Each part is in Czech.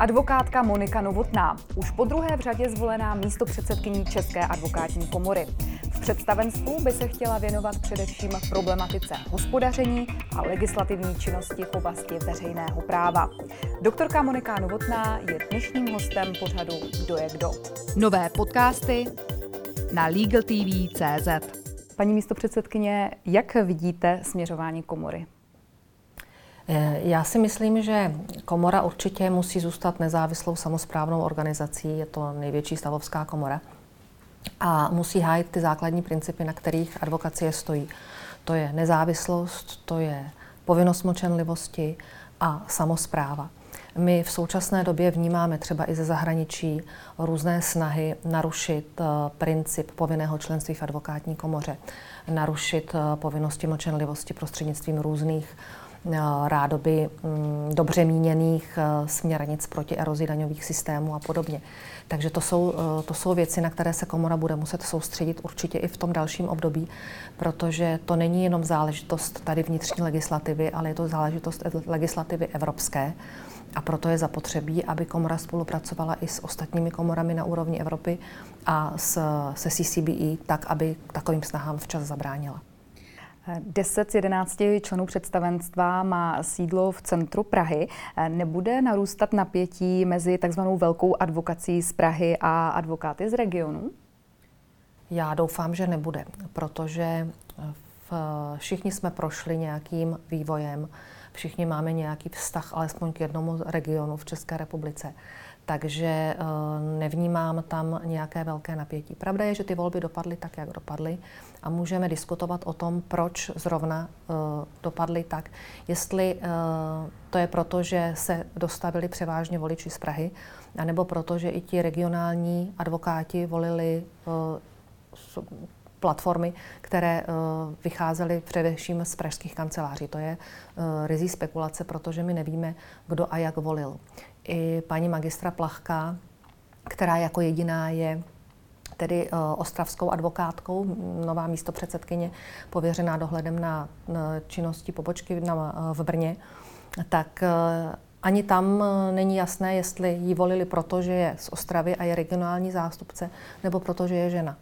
Advokátka Monika Novotná, už po druhé v řadě zvolená místo předsedkyní České advokátní komory. V představenstvu by se chtěla věnovat především problematice hospodaření a legislativní činnosti v oblasti veřejného práva. Doktorka Monika Novotná je dnešním hostem pořadu Kdo je kdo. Nové podcasty na LegalTV.cz Paní místopředsedkyně, jak vidíte směřování komory? Eh, já si myslím, že komora určitě musí zůstat nezávislou samozprávnou organizací, je to největší stavovská komora a musí hájit ty základní principy, na kterých advokacie stojí. To je nezávislost, to je povinnost mlčenlivosti a samozpráva. My v současné době vnímáme třeba i ze zahraničí různé snahy narušit eh, princip povinného členství v advokátní komoře, narušit eh, povinnosti mlčenlivosti prostřednictvím různých rádoby mm, dobře míněných eh, směrnic proti erozi daňových systémů a podobně. Takže to jsou, eh, to jsou věci, na které se komora bude muset soustředit určitě i v tom dalším období, protože to není jenom záležitost tady vnitřní legislativy, ale je to záležitost legislativy evropské. A proto je zapotřebí, aby komora spolupracovala i s ostatními komorami na úrovni Evropy a se CCBE tak, aby takovým snahám včas zabránila. 10 z 11 členů představenstva má sídlo v centru Prahy. Nebude narůstat napětí mezi takzvanou velkou advokací z Prahy a advokáty z regionu? Já doufám, že nebude, protože všichni jsme prošli nějakým vývojem, všichni máme nějaký vztah alespoň k jednomu regionu v České republice takže eh, nevnímám tam nějaké velké napětí. Pravda je, že ty volby dopadly tak, jak dopadly a můžeme diskutovat o tom, proč zrovna eh, dopadly tak. Jestli eh, to je proto, že se dostavili převážně voliči z Prahy, anebo proto, že i ti regionální advokáti volili platformy, které vycházely především z pražských kanceláří. To je rizí spekulace, protože my nevíme, kdo a jak volil i paní magistra Plachka, která jako jediná je tedy uh, ostravskou advokátkou, nová místo předsedkyně pověřená dohledem na, činnosti pobočky uh, v Brně, tak uh, ani tam není jasné, jestli ji volili proto, že je z Ostravy a je regionální zástupce, nebo proto, že je žena.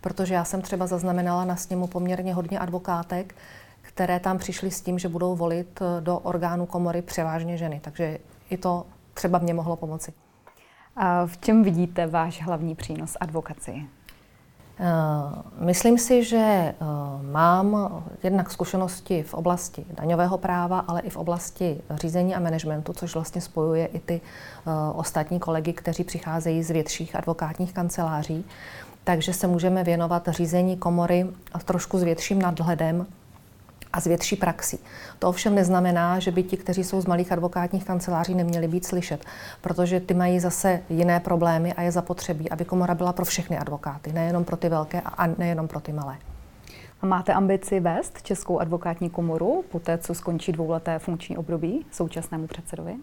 Protože já jsem třeba zaznamenala na sněmu poměrně hodně advokátek, které tam přišly s tím, že budou volit do orgánu komory převážně ženy. Takže i to třeba mě mohlo pomoci. A v čem vidíte váš hlavní přínos advokaci? Uh, myslím si, že uh, mám jednak zkušenosti v oblasti daňového práva, ale i v oblasti řízení a managementu, což vlastně spojuje i ty uh, ostatní kolegy, kteří přicházejí z větších advokátních kanceláří. Takže se můžeme věnovat řízení komory trošku s větším nadhledem a s větší praxí. To ovšem neznamená, že by ti, kteří jsou z malých advokátních kanceláří, neměli být slyšet, protože ty mají zase jiné problémy a je zapotřebí, aby komora byla pro všechny advokáty, nejenom pro ty velké a nejenom pro ty malé. A máte ambici vést Českou advokátní komoru po té, co skončí dvouleté funkční období současnému předsedovi?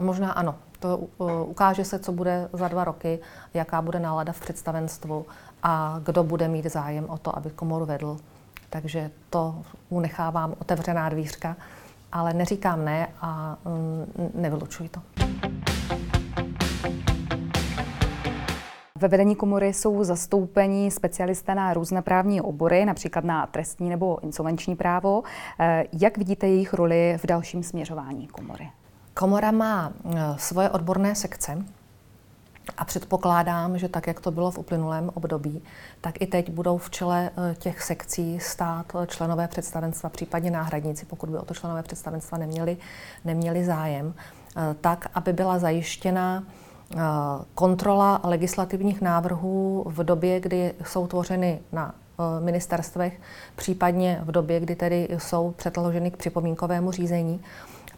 Možná ano. To uh, ukáže se, co bude za dva roky, jaká bude nálada v představenstvu a kdo bude mít zájem o to, aby komoru vedl takže to mu nechávám otevřená dvířka, ale neříkám ne a mm, nevylučuji to. Ve vedení komory jsou zastoupení specialisté na různé právní obory, například na trestní nebo insolvenční právo. Eh, jak vidíte jejich roli v dalším směřování komory? Komora má eh, svoje odborné sekce, a předpokládám, že tak, jak to bylo v uplynulém období, tak i teď budou v čele eh, těch sekcí stát eh, členové představenstva, případně náhradníci, pokud by o to členové představenstva neměli, neměli zájem, eh, tak, aby byla zajištěna kontrola legislativních návrhů v době, kdy jsou tvořeny na ministerstvech, případně v době, kdy tedy jsou předloženy k připomínkovému řízení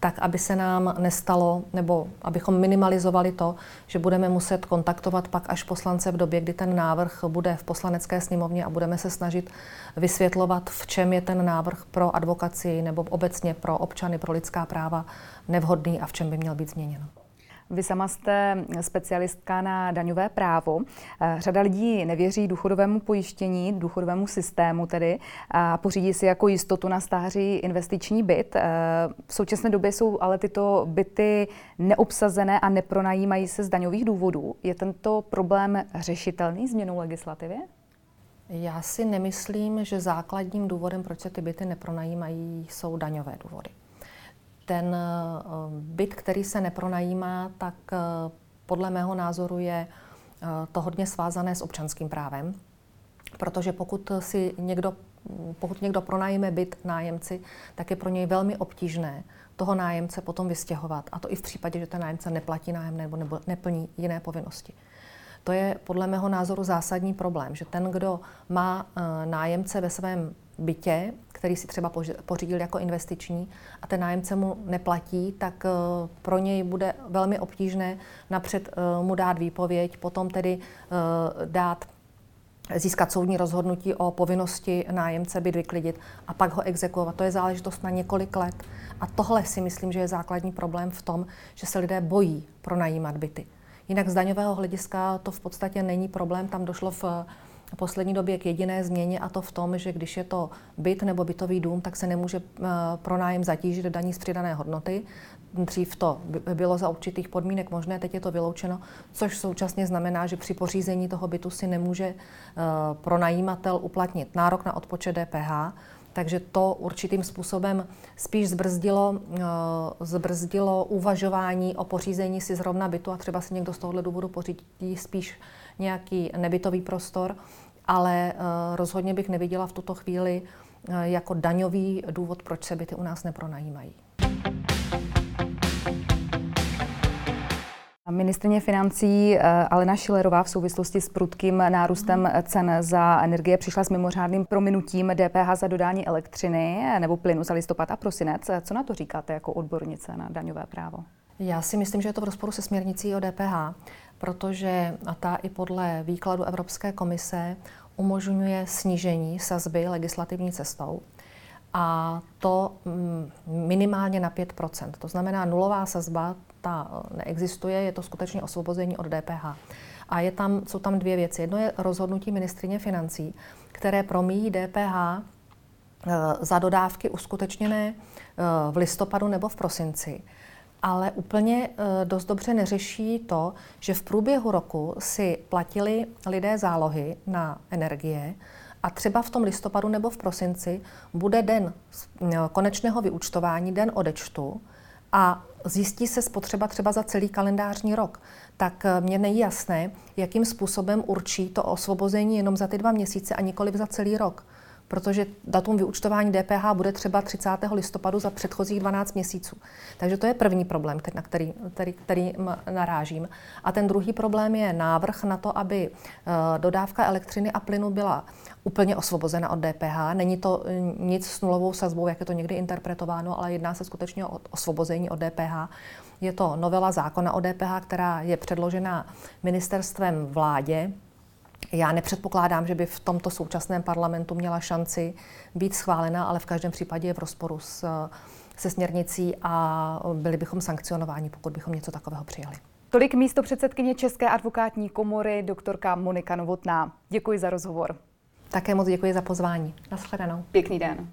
tak aby se nám nestalo, nebo abychom minimalizovali to, že budeme muset kontaktovat pak až poslance v době, kdy ten návrh bude v poslanecké sněmovně a budeme se snažit vysvětlovat, v čem je ten návrh pro advokaci nebo obecně pro občany, pro lidská práva nevhodný a v čem by měl být změněn. Vy sama jste specialistka na daňové právo. Eh, řada lidí nevěří důchodovému pojištění, důchodovému systému tedy, a pořídí si jako jistotu na stáří investiční byt. Eh, v současné době jsou ale tyto byty neobsazené a nepronajímají se z daňových důvodů. Je tento problém řešitelný změnou legislativy? Já si nemyslím, že základním důvodem, proč se ty byty nepronajímají, jsou daňové důvody. Ten eh, byt, který se nepronajímá, tak eh, podle mého názoru je eh, to hodně svázané s občanským právem, protože pokud si někdo pokud někdo pronajme byt nájemci, tak je pro něj velmi obtížné toho nájemce potom vystěhovat. A to i v případě, že ten nájemce neplatí nájemné nebo neplní jiné povinnosti. To je podle mého názoru zásadní problém, že ten, kdo má nájemce ve svém bytě, který si třeba pořídil jako investiční a ten nájemce mu neplatí, tak eh, pro něj bude velmi obtížné napřed eh, mu dát výpověď, potom tedy dát získat soudní rozhodnutí o povinnosti nájemce byt vyklidit a pak ho exekuovat. To je záležitost na několik let. A tohle si myslím, že je základní problém v tom, že se lidé bojí pronajímat byty. Jinak z daňového hlediska to v podstatě není problém. Tam došlo v poslední době k jediné změně a to v tom, že když je to byt nebo bytový dům, tak se nemůže eh, pronájem zatížit daní z přidané hodnoty. Dřív to bylo za určitých podmínek možné, teď je to vyloučeno, což současně znamená, že při pořízení toho bytu si nemůže eh, pronajímatel uplatnit nárok na odpočet DPH, takže to určitým způsobem spíš zbrzdilo, eh, zbrzdilo uvažování o pořízení si zrovna bytu a třeba si někdo z tohohle důvodu pořídí spíš nějaký nebytový prostor, ale eh, rozhodně bych neviděla v tuto chvíli eh, jako daňový důvod, proč se byty u nás nepronajímají. Ministrně financí eh, Alena Šilerová v souvislosti s prudkým nárůstem cen za energie přišla s mimořádným prominutím DPH za dodání elektřiny nebo plynu za listopad a prosinec. Co na to říkáte jako odbornice na daňové právo? Já si myslím, že je to v rozporu se směrnicí o DPH, protože a ta i podle výkladu Evropské komise umožňuje snížení sazby legislativní cestou a to mm, minimálně na 5% To znamená, nulová sazba ta eh, neexistuje, je to skutečně osvobození od DPH. A je tam, jsou tam dvě věci. Jedno je rozhodnutí ministrině financí, které promíjí DPH eh, za dodávky uskutečněné eh, v listopadu nebo v prosinci. Ale úplně dost dobře neřeší to, že v průběhu roku si platili lidé zálohy na energie a třeba v tom listopadu nebo v prosinci bude den konečného vyúčtování, den odečtu, a zjistí se spotřeba třeba za celý kalendářní rok, tak eh, mně není jasné, jakým způsobem určí to osvobození jenom za ty dva měsíce a nikoliv za celý rok protože datum vyučtování DPH bude třeba 30. listopadu za předchozích 12 měsíců. Takže to je první problém, na který, který, který narážím. A ten druhý problém je návrh na to, aby eh, dodávka elektřiny a plynu byla úplně osvobozena od DPH. Není to eh, nic s nulovou sazbou, jak je to někdy interpretováno, ale jedná se skutečně o osvobození od DPH. Je to novela zákona o DPH, která je předložena ministerstvem vládě, já nepředpokládám, že by v tomto současném parlamentu měla šanci být schválena, ale v každém případě je v rozporu s, se směrnicí a byli bychom sankcionováni, pokud bychom něco takového přijali. Tolik místo předsedkyně České advokátní komory, doktorka Monika Novotná. Děkuji za rozhovor. Také moc děkuji za pozvání. Naschledanou. Pěkný den.